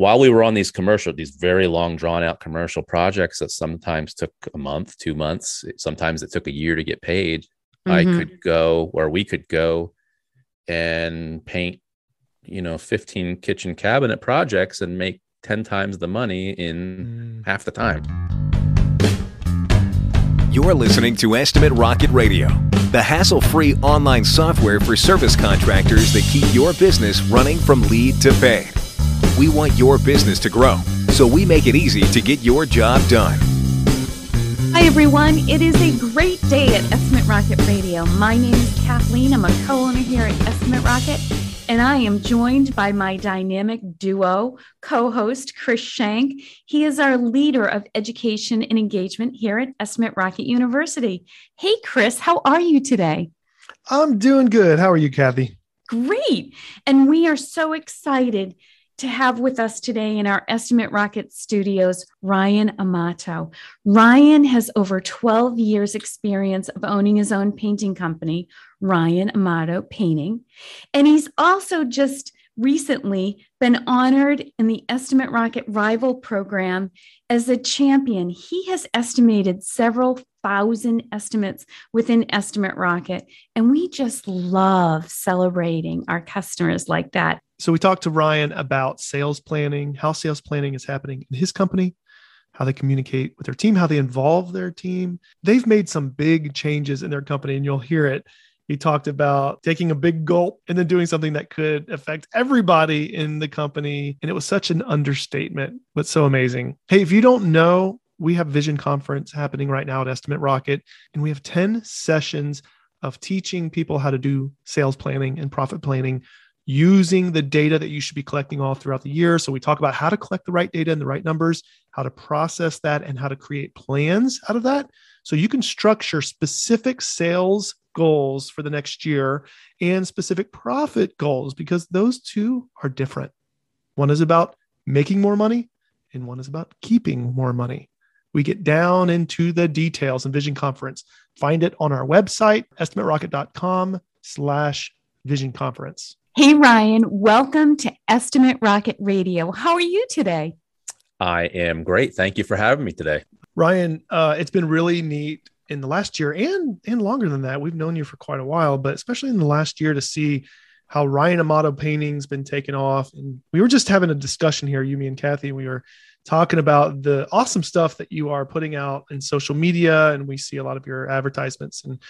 while we were on these commercial, these very long, drawn out commercial projects that sometimes took a month, two months, sometimes it took a year to get paid, mm-hmm. I could go, or we could go and paint, you know, 15 kitchen cabinet projects and make 10 times the money in mm. half the time. You're listening to Estimate Rocket Radio, the hassle free online software for service contractors that keep your business running from lead to pay. We want your business to grow, so we make it easy to get your job done. Hi, everyone. It is a great day at Estimate Rocket Radio. My name is Kathleen. I'm a co owner here at Estimate Rocket and I am joined by my dynamic duo co host, Chris Shank. He is our leader of education and engagement here at Estimate Rocket University. Hey, Chris, how are you today? I'm doing good. How are you, Kathy? Great. And we are so excited to have with us today in our Estimate Rocket studios Ryan Amato. Ryan has over 12 years' experience of owning his own painting company, Ryan Amato Painting. And he's also just recently been honored in the Estimate Rocket Rival program as a champion. He has estimated several thousand estimates within Estimate Rocket, and we just love celebrating our customers like that. So we talked to Ryan about sales planning, how sales planning is happening in his company, how they communicate with their team, how they involve their team. They've made some big changes in their company, and you'll hear it. He talked about taking a big gulp and then doing something that could affect everybody in the company. And it was such an understatement, but so amazing. Hey, if you don't know, we have Vision Conference happening right now at Estimate Rocket, and we have 10 sessions of teaching people how to do sales planning and profit planning using the data that you should be collecting all throughout the year. So we talk about how to collect the right data and the right numbers, how to process that, and how to create plans out of that. So you can structure specific sales goals for the next year and specific profit goals because those two are different. One is about making more money, and one is about keeping more money. We get down into the details in Vision Conference. Find it on our website, estimaterocket.com slash vision conference. Hey, Ryan, welcome to Estimate Rocket Radio. How are you today? I am great. Thank you for having me today. Ryan, uh, it's been really neat in the last year and and longer than that. We've known you for quite a while, but especially in the last year to see how Ryan Amato painting's been taken off. And we were just having a discussion here, you, me, and Kathy. We were talking about the awesome stuff that you are putting out in social media, and we see a lot of your advertisements and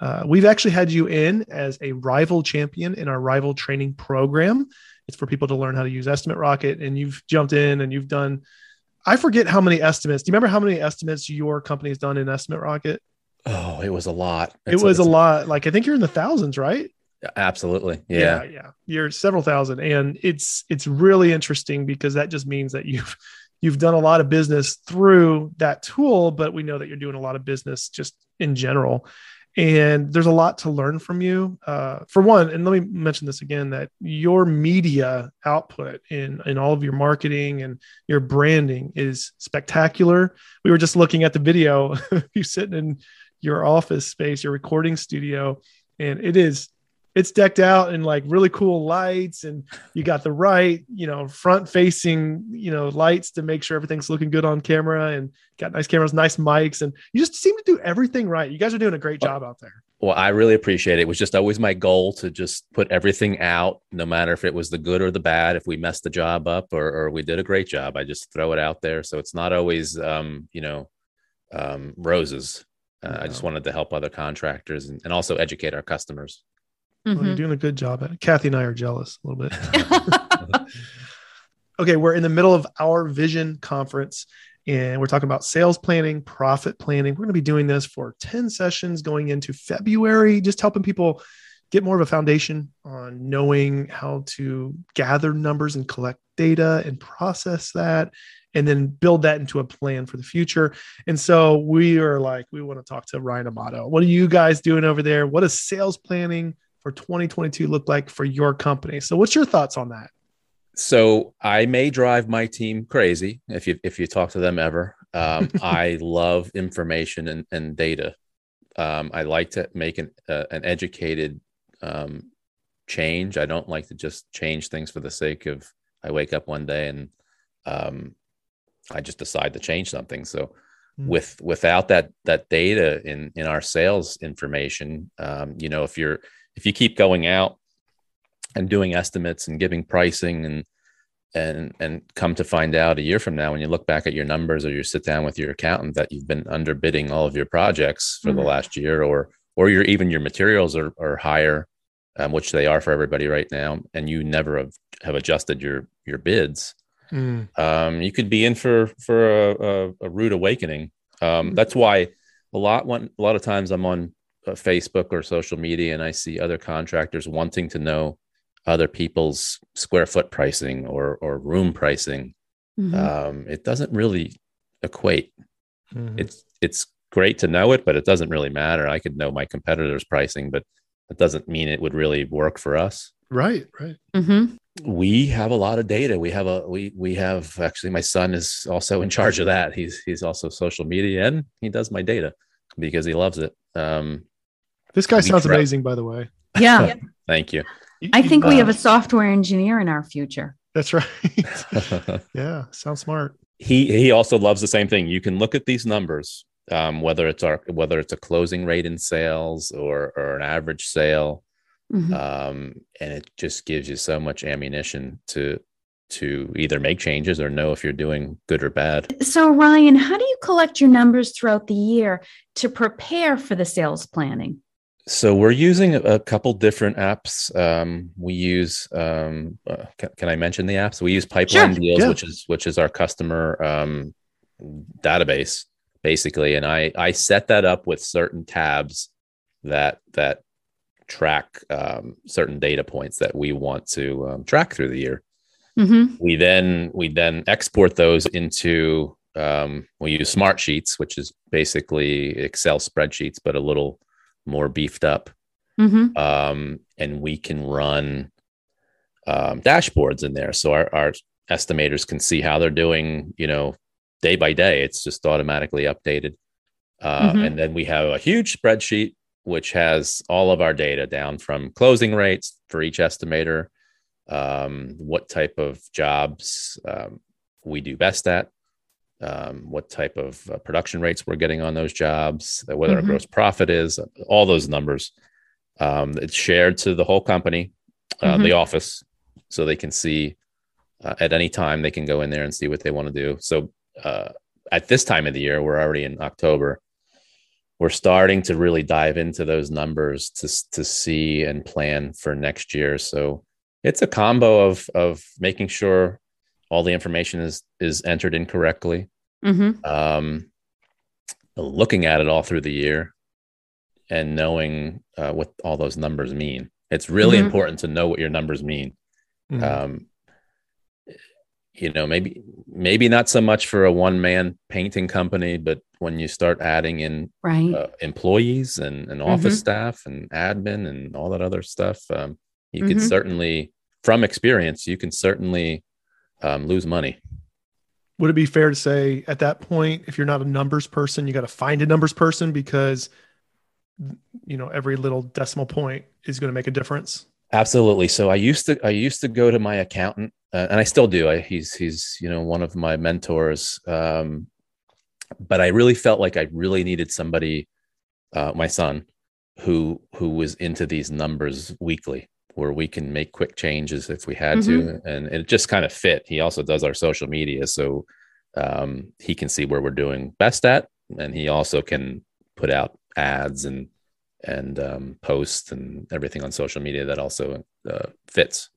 uh, we've actually had you in as a rival champion in our rival training program. It's for people to learn how to use Estimate Rocket, and you've jumped in and you've done. I forget how many estimates. Do you remember how many estimates your company has done in Estimate Rocket? Oh, it was a lot. It was a, a lot. Like I think you're in the thousands, right? Absolutely. Yeah. yeah. Yeah. You're several thousand. And it's it's really interesting because that just means that you've you've done a lot of business through that tool, but we know that you're doing a lot of business just in general and there's a lot to learn from you. Uh, for one and let me mention this again that your media output in in all of your marketing and your branding is spectacular. We were just looking at the video you sitting in your office space your recording studio and it is it's decked out in like really cool lights and you got the right you know front facing you know lights to make sure everything's looking good on camera and got nice cameras nice mics and you just seem to do everything right. You guys are doing a great job out there. well i really appreciate it. It was just always my goal to just put everything out no matter if it was the good or the bad if we messed the job up or, or we did a great job. I just throw it out there. So it's not always um, you know um, roses. Uh, i just wanted to help other contractors and, and also educate our customers Mm-hmm. Well, you're doing a good job at it. Kathy and I are jealous a little bit. okay, we're in the middle of our vision conference and we're talking about sales planning, profit planning. We're going to be doing this for 10 sessions going into February, just helping people get more of a foundation on knowing how to gather numbers and collect data and process that and then build that into a plan for the future. And so we are like, we want to talk to Ryan Amato. What are you guys doing over there? What is sales planning? For 2022 look like for your company? So, what's your thoughts on that? So, I may drive my team crazy if you if you talk to them ever. Um, I love information and, and data. Um, I like to make an uh, an educated um, change. I don't like to just change things for the sake of. I wake up one day and um, I just decide to change something. So Mm. with without that that data in in our sales information, um, you know, if you're if you keep going out and doing estimates and giving pricing and and and come to find out a year from now when you look back at your numbers or you sit down with your accountant that you've been underbidding all of your projects for Mhm. the last year or or your even your materials are, are higher um, which they are for everybody right now and you never have, have adjusted your your bids Mm. um, you could be in for for a, a, a rude awakening. Um, that's why a lot one a lot of times I'm on Facebook or social media and I see other contractors wanting to know other people's square foot pricing or or room pricing. Mhm. Um, it doesn't really equate. Mhm. It's it's great to know it, but it doesn't really matter. I could know my competitors' pricing, but that doesn't mean it would really work for us right, right. Mhm. we have a lot of data we have a we we have actually my son is also in charge of that he's he's also social media and he does my data because he loves it um This guy We sounds try- amazing, by the way. Yeah. thank you You- I think we Uh, have a software engineer in our future. that's right. yeah, sounds smart. he he also loves the same thing you can look at these numbers um whether it's our whether it's a closing rate in sales or or an average sale Mhm. um and it just gives you so much ammunition to to either make changes or know if you're doing good or bad So, Ryan, how do you collect your numbers throughout the year to prepare for the sales planning? So we're using a, couple different apps. Um, we use. Um, uh, can, can I mention the apps? We use Pipeline Sure, Deals, yeah. which is which is our customer um, database, basically. And I I set that up with certain tabs that that track um, certain data points that we want to um, track through the year. Mm-hmm. We then we then export those into. Um, we use Smart Sheets, which is basically Excel spreadsheets, but a little more beefed up Mm-hmm. um, and we can run um, dashboards in there so our, our estimators can see how they're doing you know day by day it's just automatically updated uh, Mhm. and then we have a huge spreadsheet which has all of our data down from closing rates for each estimator um, what type of jobs um, we do best at um, what type of uh, production rates we're getting on those jobs uh, whether our Mhm. gross profit is all those numbers um, it's shared to the whole company, uh, the office, so they can see uh, at any time they can go in there and see what they want to do. So uh, at this time of the year, we're already in October. We're starting to really dive into those numbers to to see and plan for next year. So it's a combo of of making sure all the information is is entered incorrectly. Mm-hmm. um, looking at it all through the year and knowing uh, what all those numbers mean. It's really Mhm. important to know what your numbers mean. Mhm. Um, you know, maybe maybe not so much for a one man painting company, but when you start adding in Right. uh, employees and, and office Mhm. staff and admin and all that other stuff, um, you can Mhm. certainly, from experience, you can certainly um, lose money. Would it be fair to say at that point, if you're not a numbers person, you got to find a numbers person because you know every little decimal point is going to make a difference. Absolutely. So I used to I used to go to my accountant, uh, and I still do. I, he's he's you know one of my mentors. Um, but I really felt like I really needed somebody, uh, my son, who who was into these numbers weekly, where we can make quick changes if we had to, and it just kind of fit. He also does our social media, so um, he can see where we're doing best at, and he also can put out ads and and um, posts and everything on social media that also uh, fits.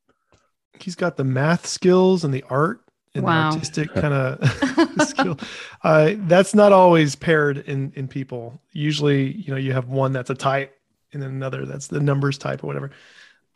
He's got the math skills and the art and Wow. the artistic kind of skill. Uh, that's not always paired in in people. Usually, you know, you have one that's a type and then another that's the numbers type or whatever.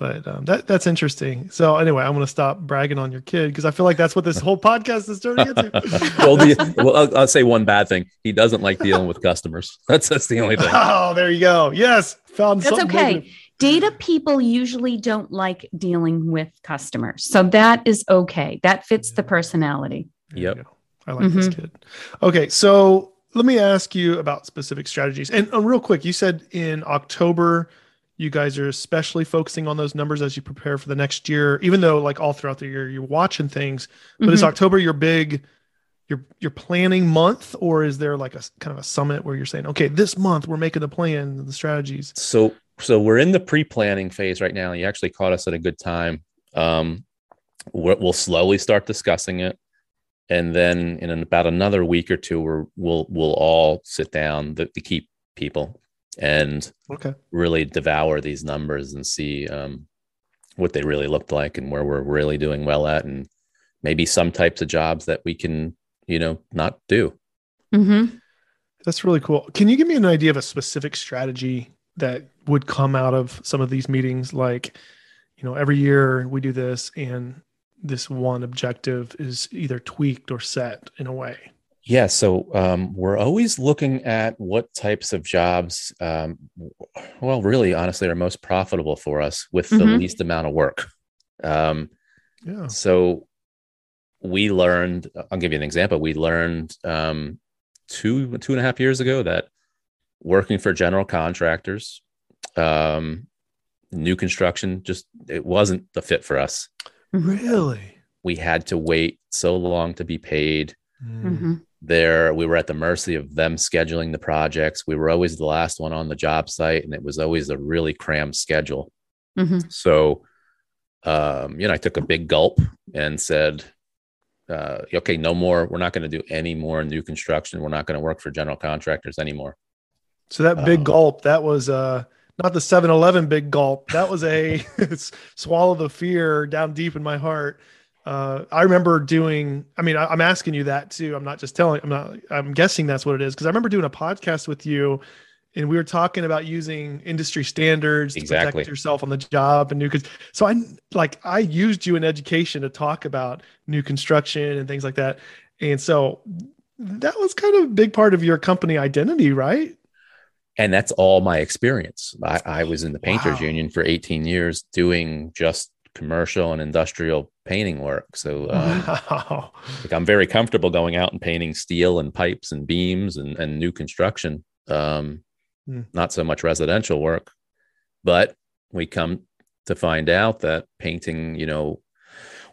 But um, that that's interesting. So anyway, I'm going to stop bragging on your kid because I feel like that's what this whole podcast is turning into. well, the, well I'll, I'll say one bad thing. He doesn't like dealing with customers. That's that's the only thing. Oh, there you go. Yes, found That's something okay. negative. Data people usually don't like dealing with customers. So that is okay. That fits the personality. There Yep. I like this Mm-hmm. kid. Okay, so let me ask you about specific strategies. And uh, real quick, you said in October you guys are especially focusing on those numbers as you prepare for the next year, even though like all throughout the year you're watching things. But mm-hmm. is October your big your your planning month, or is there like a kind of a summit where you're saying, okay, this month we're making the plan, the strategies? So so we're in the pre-planning phase right now. You actually caught us at a good time. Um, we'll slowly start discussing it and then in about another week or two we will we'll all sit down the, the key people and okay. really devour these numbers and see um, what they really looked like and where we're really doing well at and maybe some types of jobs that we can you know not do mm-hmm. that's really cool can you give me an idea of a specific strategy that would come out of some of these meetings like you know every year we do this and this one objective is either tweaked or set in a way? Yeah, so um, we're always looking at what types of jobs, um, well, really, honestly, are most profitable for us with mm-hmm. the least amount of work. Um, yeah. So we learned. I'll give you an example. We learned um, two two and a half years ago that working for general contractors, um, new construction, just it wasn't the fit for us. Really? We had to wait so long to be paid. Mm-hmm. There, we were at the mercy of them scheduling the projects. We were always the last one on the job site, and it was always a really crammed schedule. Mm-hmm. So, um, you know, I took a big gulp and said, uh, okay, no more. We're not going to do any more new construction. We're not going to work for general contractors anymore. So that big um, gulp, that was uh not the 7-Eleven big gulp. That was a swallow the fear down deep in my heart. Uh, I remember doing. I mean, I, am asking you that too. I'm not just telling. I'm not. I'm guessing that's what it is because I remember doing a podcast with you, and we were talking about using industry standards exactly. to protect yourself on the job and new. Cause so I like I used you in education to talk about new construction and things like that, and so that was kind of a big part of your company identity, right? and that's all my experience. I, I was in the painters wow. union for 18 years doing just commercial and industrial painting work. So um, wow. like I'm very comfortable going out and painting steel and pipes and beams and, and new construction. Um, mm. Not so much residential work, but we come to find out that painting, you know,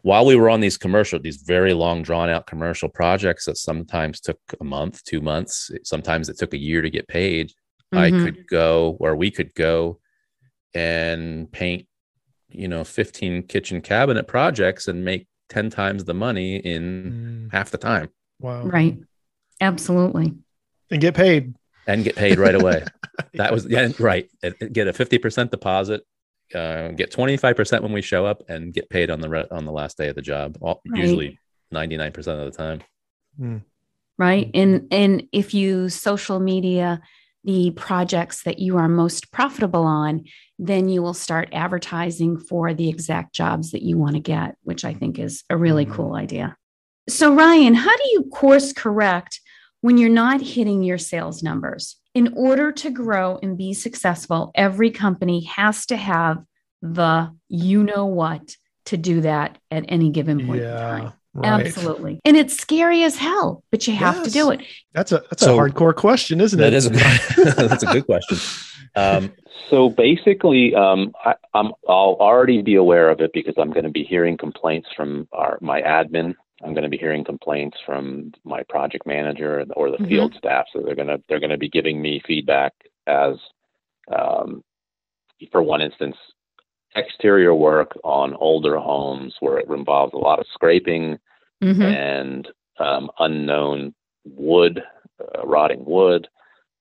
while we were on these commercial, these very long drawn out commercial projects that sometimes took a month, two months, sometimes it took a year to get paid. Mm-hmm. I could go, or we could go and paint, you know, 15 kitchen cabinet projects and make 10 times the money in mm. half the time. Wow. Right. Absolutely. And get paid. And get paid right away. that was, yeah, right. Get a 50% deposit, uh, get 25% when we show up and get paid on the, re- on the last day of the job. All, right. Usually 99% of the time. Mm. Right. And, and if you social media, the projects that you are most profitable on, then you will start advertising for the exact jobs that you want to get, which I think is a really mm-hmm. cool idea. So, Ryan, how do you course correct when you're not hitting your sales numbers? In order to grow and be successful, every company has to have the you know what to do that at any given point yeah. in time. Right. Absolutely. And it's scary as hell, but you have yes. to do it. That's a that's so, a hardcore question, isn't it? That is a that's a good question. Um, so basically, um, I, am I'll already be aware of it because I'm going to be hearing complaints from our my admin. I'm going to be hearing complaints from my project manager or the mm-hmm. field staff. So they're going to they're going to be giving me feedback as, um, for one instance, exterior work on older homes where it involves a lot of scraping mm-hmm. and um, unknown wood, uh, rotting wood,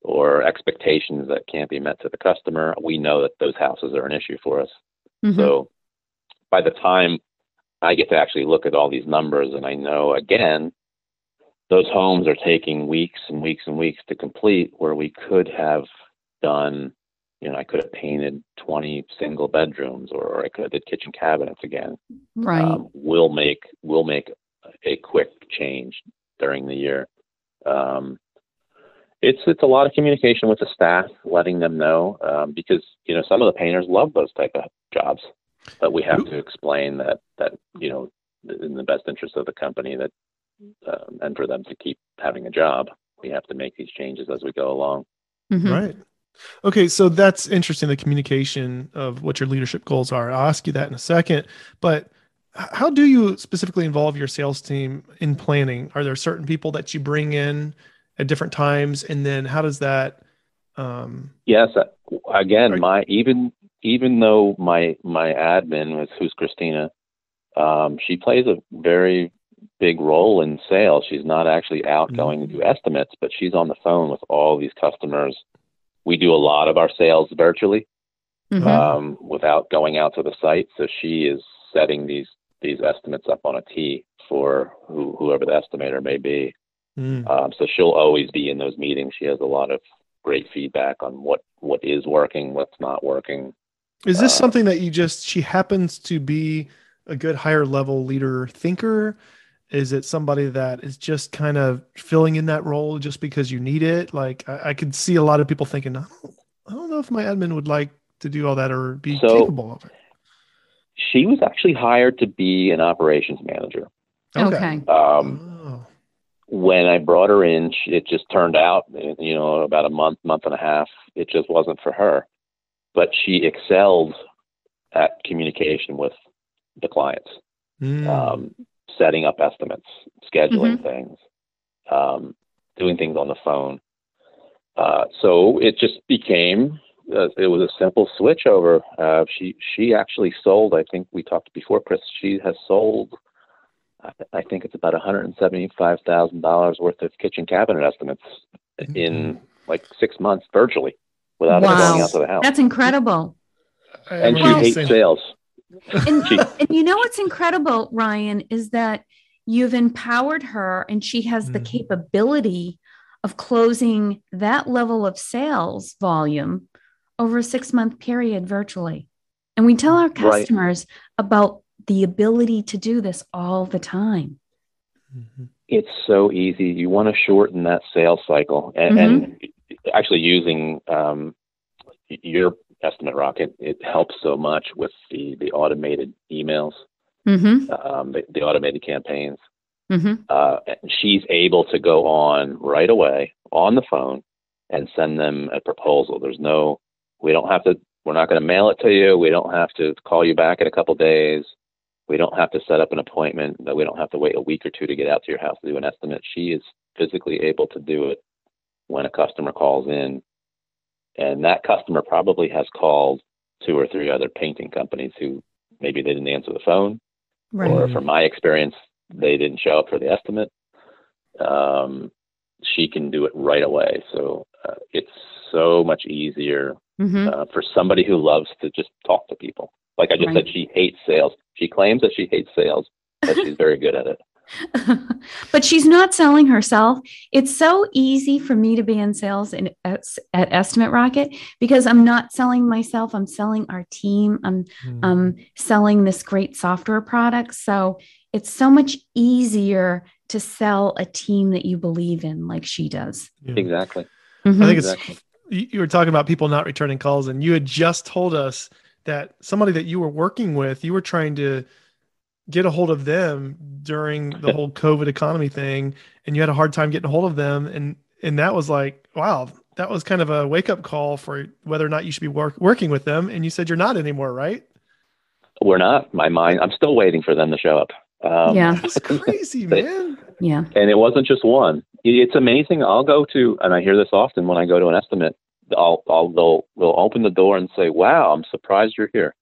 or expectations that can't be met to the customer. We know that those houses are an issue for us. Mm-hmm. So by the time I get to actually look at all these numbers and I know again, those homes are taking weeks and weeks and weeks to complete where we could have done you know, I could have painted 20 single bedrooms or, or I could have did kitchen cabinets again. Right. Um, we'll make, we'll make a quick change during the year. Um, it's, it's a lot of communication with the staff, letting them know, um, because, you know, some of the painters love those type of jobs, but we have to explain that, that, you know, in the best interest of the company that, um, and for them to keep having a job, we have to make these changes as we go along. Mm-hmm. Right. Okay, so that's interesting. The communication of what your leadership goals are. I'll ask you that in a second. But how do you specifically involve your sales team in planning? Are there certain people that you bring in at different times, and then how does that? Um, yes, uh, again, are, my even even though my my admin was who's Christina, um, she plays a very big role in sales. She's not actually out going mm-hmm. to do estimates, but she's on the phone with all these customers. We do a lot of our sales virtually mm-hmm. um, without going out to the site. So she is setting these these estimates up on a tee for who, whoever the estimator may be. Mm. Um, so she'll always be in those meetings. She has a lot of great feedback on what what is working, what's not working. Is this uh, something that you just she happens to be a good higher level leader thinker? Is it somebody that is just kind of filling in that role just because you need it? Like I, I could see a lot of people thinking, I don't, I don't know if my admin would like to do all that or be so capable of it. She was actually hired to be an operations manager. Okay. Um, oh. When I brought her in, she, it just turned out, you know, about a month, month and a half, it just wasn't for her. But she excelled at communication with the clients. Mm. Um, setting up estimates, scheduling mm-hmm. things, um, doing things on the phone. Uh, so it just became uh, it was a simple switch over. Uh, she she actually sold. I think we talked before, Chris. She has sold. I think it's about one hundred and seventy-five thousand dollars worth of kitchen cabinet estimates mm-hmm. in like six months, virtually, without wow. going out to the house. That's incredible. And she hates sales and, and you know what's incredible, Ryan, is that you've empowered her and she has the mm. capability of closing that level of sales volume over a six month period virtually. And we tell our customers right. about the ability to do this all the time. Mm-hmm. It's so easy. You want to shorten that sales cycle and, mm-hmm. and actually using um, your Estimate Rocket, it helps so much with the the automated emails, mm-hmm. um, the, the, automated campaigns. Mm-hmm. Uh, she's able to go on right away on the phone and send them a proposal. There's no, we don't have to, we're not going to mail it to you. We don't have to call you back in a couple days. We don't have to set up an appointment. That we don't have to wait a week or two to get out to your house to do an estimate. She is physically able to do it when a customer calls in and that customer probably has called two or three other painting companies who maybe they didn't answer the phone, right. or from my experience, they didn't show up for the estimate. Um, she can do it right away. So uh, it's so much easier mm-hmm. uh, for somebody who loves to just talk to people. Like I just right. said, she hates sales. She claims that she hates sales, but she's very good at it. but she's not selling herself. It's so easy for me to be in sales in, at, at, Estimate Rocket because I'm not selling myself. I'm selling our team. I'm mm. um, selling this great software product. So it's so much easier to sell a team that you believe in, like she does. Yeah. Exactly. Mm-hmm. I think it's. Exactly. You were talking about people not returning calls, and you had just told us that somebody that you were working with, you were trying to get a hold of them during the whole COVID economy thing, and you had a hard time getting a hold of them, and and that was like, wow, that was kind of a wake up call for whether or not you should be work, working with them. And you said you're not anymore, right? We're not. My mind, I'm still waiting for them to show up. Um, yeah, that's crazy, man. Yeah, and it wasn't just one. It's amazing. I'll go to, and I hear this often when I go to an estimate. I'll, I'll they'll they'll open the door and say, "Wow, I'm surprised you're here."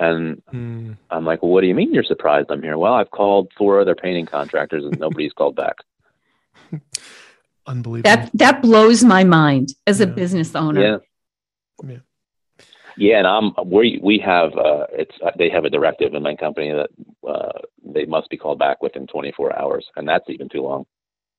And mm. I'm like, well, what do you mean you're surprised I'm here? Well, I've called four other painting contractors and nobody's called back. Unbelievable. That that blows my mind as yeah. a business owner. Yeah. Yeah. Yeah, and I'm we we have uh, it's uh, they have a directive in my company that uh, they must be called back within 24 hours, and that's even too long.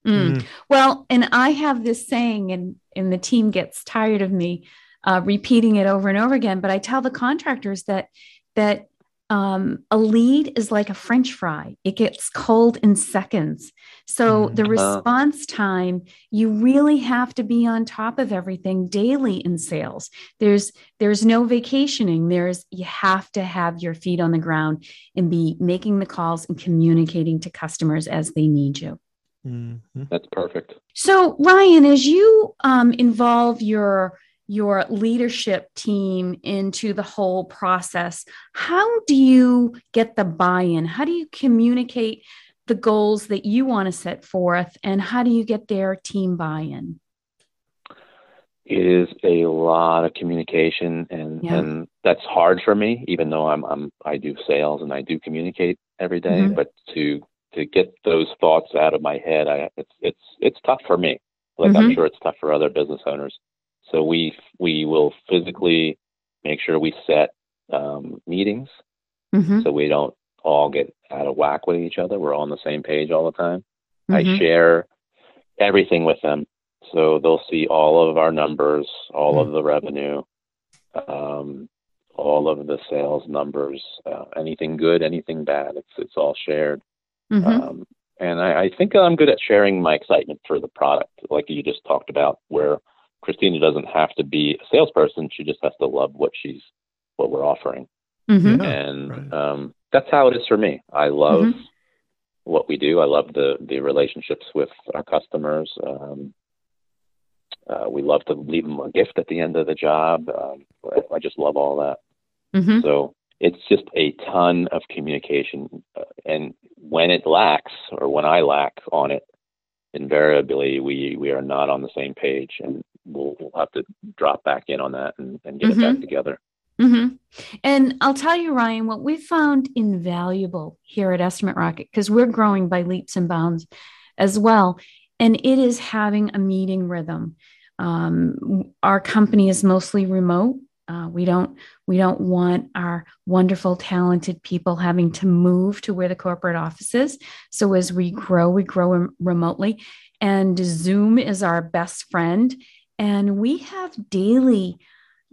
Mm. Mm. Well, and I have this saying, and and the team gets tired of me uh, repeating it over and over again. But I tell the contractors that that um, a lead is like a french fry. It gets cold in seconds. So mm, the response time you really have to be on top of everything daily in sales. There's there's no vacationing. There's you have to have your feet on the ground and be making the calls and communicating to customers as they need you. Mm-hmm. that's perfect. So ryan as you um, involve your your leadership team into the whole process how do you get the buy-in how do you communicate the goals that you want to set forth and how do you get their team buy-in it is a lot of communication and yeah. and that's hard for me even though I'm I'm I do sales and I do communicate every day, mm-hmm. but to to get those thoughts out of my head I it's it's it's tough for me like mm-hmm. I'm sure it's tough for other business owners so we we will physically make sure we set um, meetings mm-hmm. so we don't all get out of whack with each other we're all on the same page all the time I mm-hmm. share everything with them so they'll see all of our numbers, all mm-hmm. of the revenue, um, all of the sales numbers, uh, anything good, anything bad. It's it's all shared. Mm-hmm. Um, and I, I, think I'm good at sharing my excitement for the product, like you just talked about, where Christina doesn't have to be a salesperson; she just has to love what she's what we're offering. Mm-hmm. And right. um, that's how it is for me. I love mm-hmm. what we do. I love the the relationships with our customers. Um, uh, we love to leave them a gift at the end of the job. Um, I just love all that. Mm-hmm. So it's just a ton of communication. Uh, and when it lacks, or when I lack on it, invariably we we are not on the same page, and we'll, we'll have to drop back in on that and, and get mm-hmm. it back mm-hmm. together. Mm-hmm. And I'll tell you, Ryan, what we found invaluable here at Estimate Rocket, because we're growing by leaps and bounds as well, and it is having a meeting rhythm. Um, our company is mostly remote. Uh, we don't we don't want our wonderful, talented people having to move to where the corporate office is. So as we grow, we grow remotely, and Zoom is our best friend. And we have daily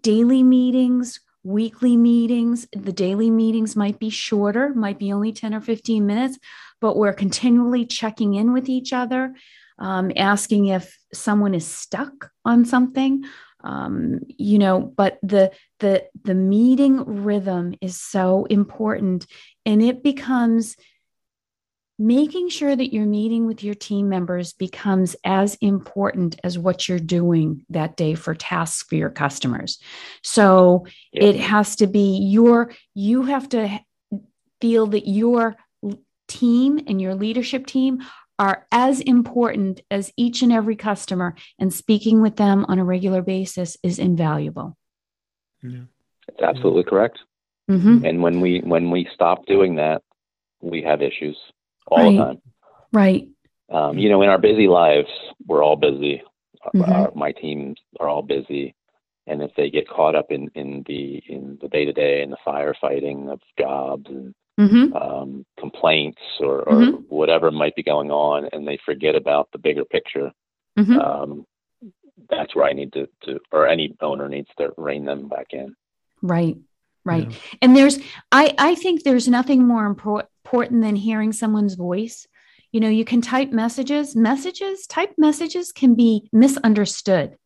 daily meetings weekly meetings. The daily meetings might be shorter, might be only 10 or 15 minutes, but we're continually checking in with each other um, asking if someone is stuck on something um, you know but the the the meeting rhythm is so important and it becomes making sure that your meeting with your team members becomes as important as what you're doing that day for tasks for your customers so yeah. it has to be your you have to feel that your team and your leadership team are as important as each and every customer, and speaking with them on a regular basis is invaluable. Yeah. It's absolutely correct. Mm-hmm. And when we when we stop doing that, we have issues all right. the time. Right. Um, you know, in our busy lives, we're all busy. Mm-hmm. Our, my teams are all busy, and if they get caught up in in the in the day to day and the firefighting of jobs and mm-hmm. um, complaints or, or mm-hmm. whatever might be going on, and they forget about the bigger picture. Mm-hmm. Um, that's where I need to, to, or any owner needs to rein them back in. Right, right. Yeah. And there's, I, I think there's nothing more important than hearing someone's voice. You know, you can type messages. Messages, type messages can be misunderstood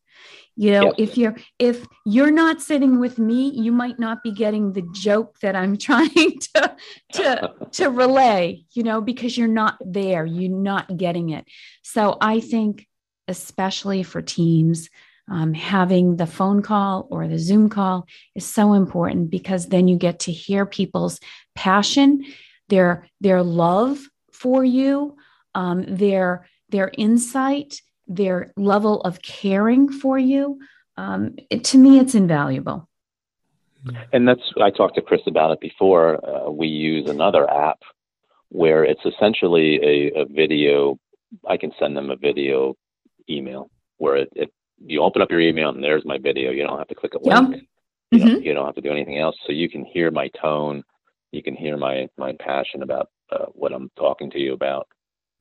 you know yep. if you're if you're not sitting with me you might not be getting the joke that i'm trying to to to relay you know because you're not there you're not getting it so i think especially for teams um, having the phone call or the zoom call is so important because then you get to hear people's passion their their love for you um, their their insight their level of caring for you, um, it, to me, it's invaluable. And that's, I talked to Chris about it before. Uh, we use another app where it's essentially a, a, video. I can send them a video email where it, it, you open up your email and there's my video. You don't have to click a link. Yep. You, mm-hmm. don't, you don't have to do anything else. So you can hear my tone. You can hear my, my passion about uh, what I'm talking to you about.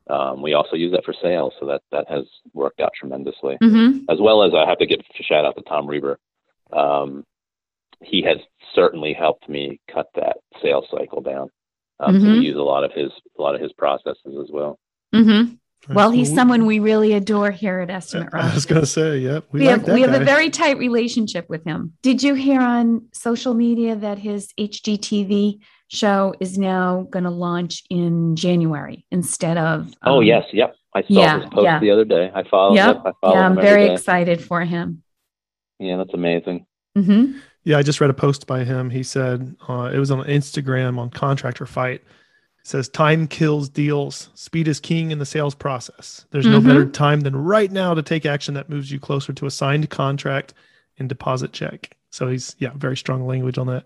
Um, we also use that for sales, so that that has worked out tremendously. Mm-hmm. As well as I have to give a shout out to Tom Reber. Um, he has certainly helped me cut that sales cycle down. Um, mm-hmm. So we use a lot of his a lot of his processes as well. Mm-hmm. Well, he's someone we really adore here at Estimate Rocket. I was going to say, yep. We, we like have we have a very tight relationship with him. Did you hear on social media that his HGTV show is now going to launch in January instead of. Oh, um, oh yes, yep. I saw yeah, his post yeah. the other day. I followed. Yep. yep I followed yeah, I'm very exciday. excited for him. Yeah, that's amazing. Mm-hmm. Yeah, I just read a post by him. He said uh, it was on Instagram on Contractor Fight. It says time kills deals. Speed is king in the sales process. There's no Mhm. better time than right now to take action that moves you closer to a signed contract and deposit check. So he's yeah, very strong language on that.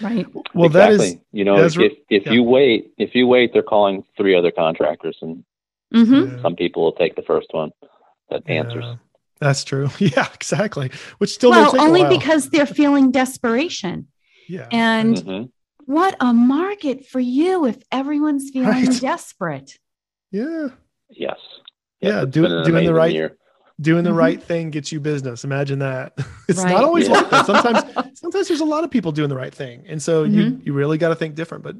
Right. Well, that is exactly. you know, that's if, if yeah. you wait, if you wait, they're calling three other contractors, and Mm-hmm. yeah, some people will take the first one that answers. yeah, that's true. Yeah, exactly. Which still may Well, only because they're feeling desperation. yeah, And Mhm. What a market for you if everyone's feeling Right. desperate. yeah, Yes. Yeah, it's do- doing the right- year. doing the Mhm. right thing gets you business. Imagine that. It's Right. not always Yeah. like that. Sometimes, sometimes there's a lot of people doing the right thing, and so you Mm-hmm. you really got to think different. But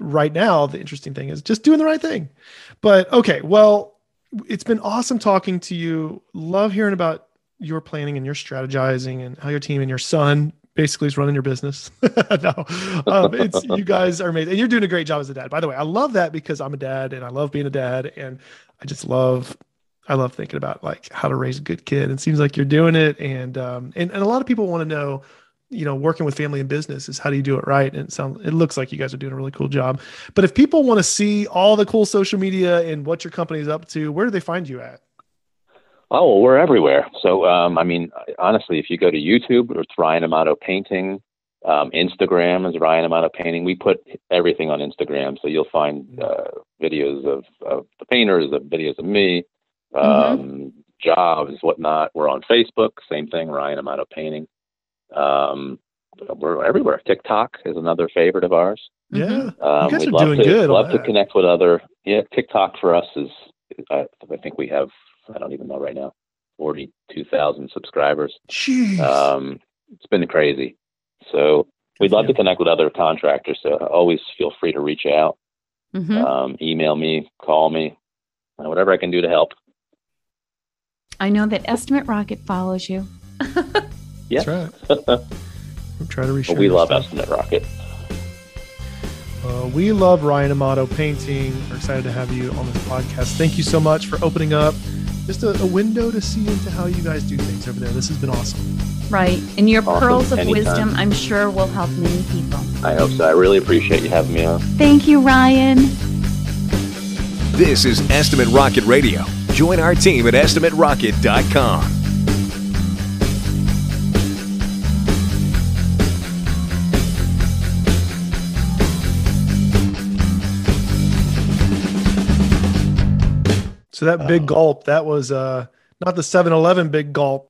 right now, the interesting thing is just doing the right thing. But okay, well, it's been awesome talking to you. Love hearing about your planning and your strategizing and how your team and your son basically is running your business. no, um, it's you guys are amazing, and you're doing a great job as a dad. By the way, I love that because I'm a dad and I love being a dad, and I just love I love thinking about like how to raise a good kid. It seems like you're doing it, and um, and and a lot of people want to know, you know, working with family and business is how do you do it right? And it sounds it looks like you guys are doing a really cool job. But if people want to see all the cool social media and what your company is up to, where do they find you at? Oh, well, we're everywhere. So, um, I mean, honestly, if you go to YouTube, it's Ryan Amato Painting. Um, Instagram is Ryan Amato Painting. We put everything on Instagram, so you'll find uh, videos of, of the painters, of videos of me, um, jobs, whatnot. We're on Facebook, same thing, Ryan Amato Painting. Um, we're everywhere. TikTok is another favorite of ours. Yeah, Um, You guys we'd are love doing to, good Love to connect with other. Yeah, TikTok for us is. I, I think we have. I don't even know right now. Forty-two thousand subscribers. jeez, Um, it's been crazy. So we'd love to connect with other contractors. So always feel free to reach out. Mhm. Um, email me, call me, uh, whatever I can do to help. I know that Estimate Rocket follows you. Yeah, that's right. We'll try to reach. we love Estimate Rocket. Uh, we love Ryan Amato painting. We're excited to have you on this podcast. Thank you so much for opening up just a, a window to see into how you guys do things over there. This has been awesome. Right. And your Awesome. pearls of Anytime. wisdom, I'm sure, will help many people. I hope so. I really appreciate you having me on. Thank you, Ryan. This is Estimate Rocket Radio. Join our team at estimaterocket.com. So that big gulp, that was uh, not the 7-Eleven big gulp.